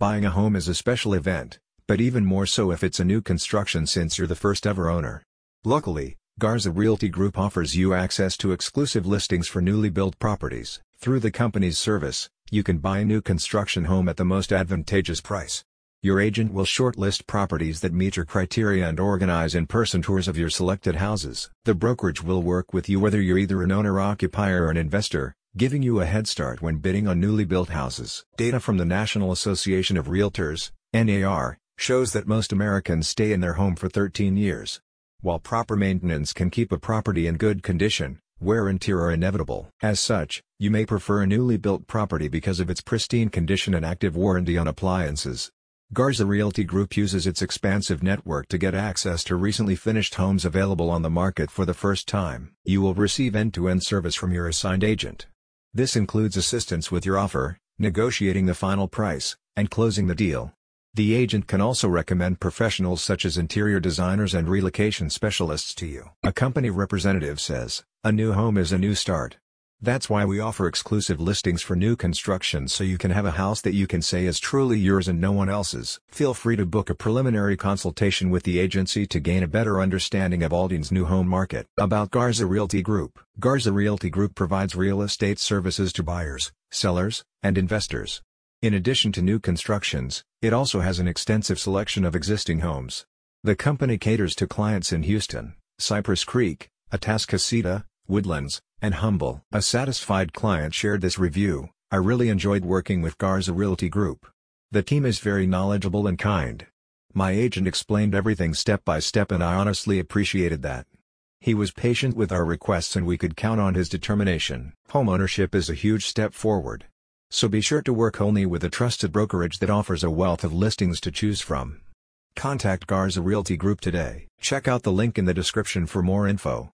Buying a home is a special event, but even more so if it's a new construction since you're the first ever owner. Luckily, Garza Realty Group offers you access to exclusive listings for newly built properties. Through the company's service, you can buy a new construction home at the most advantageous price. Your agent will shortlist properties that meet your criteria and organize in-person tours of your selected houses. The brokerage will work with you whether you're either an owner-occupier or an investor, giving you a head start when bidding on newly built houses. Data from the National Association of Realtors, NAR, shows that most Americans stay in their home for 13 years. While proper maintenance can keep a property in good condition, wear and tear are inevitable. As such, you may prefer a newly built property because of its pristine condition and active warranty on appliances. Garza Realty Group uses its expansive network to get access to recently finished homes available on the market for the first time. You will receive end-to-end service from your assigned agent. This includes assistance with your offer, negotiating the final price, and closing the deal. The agent can also recommend professionals such as interior designers and relocation specialists to you. A company representative says, a new home is a new start. That's why we offer exclusive listings for new construction so you can have a house that you can say is truly yours and no one else's. Feel free to book a preliminary consultation with the agency to gain a better understanding of Aldine's new home market. About Garza Realty Group Garza Realty Group provides real estate services to buyers, sellers, and investors. In addition to new constructions, it also has an extensive selection of existing homes. The company caters to clients in Houston, Cypress Creek, Atascocita, Woodlands, and Humble. A satisfied client shared this review, I really enjoyed working with Garza Realty Group. The team is very knowledgeable and kind. My agent explained everything step by step and I honestly appreciated that. He was patient with our requests and we could count on his determination. Homeownership is a huge step forward. So be sure to work only with a trusted brokerage that offers a wealth of listings to choose from. Contact Garza Realty Group today. Check out the link in the description for more info.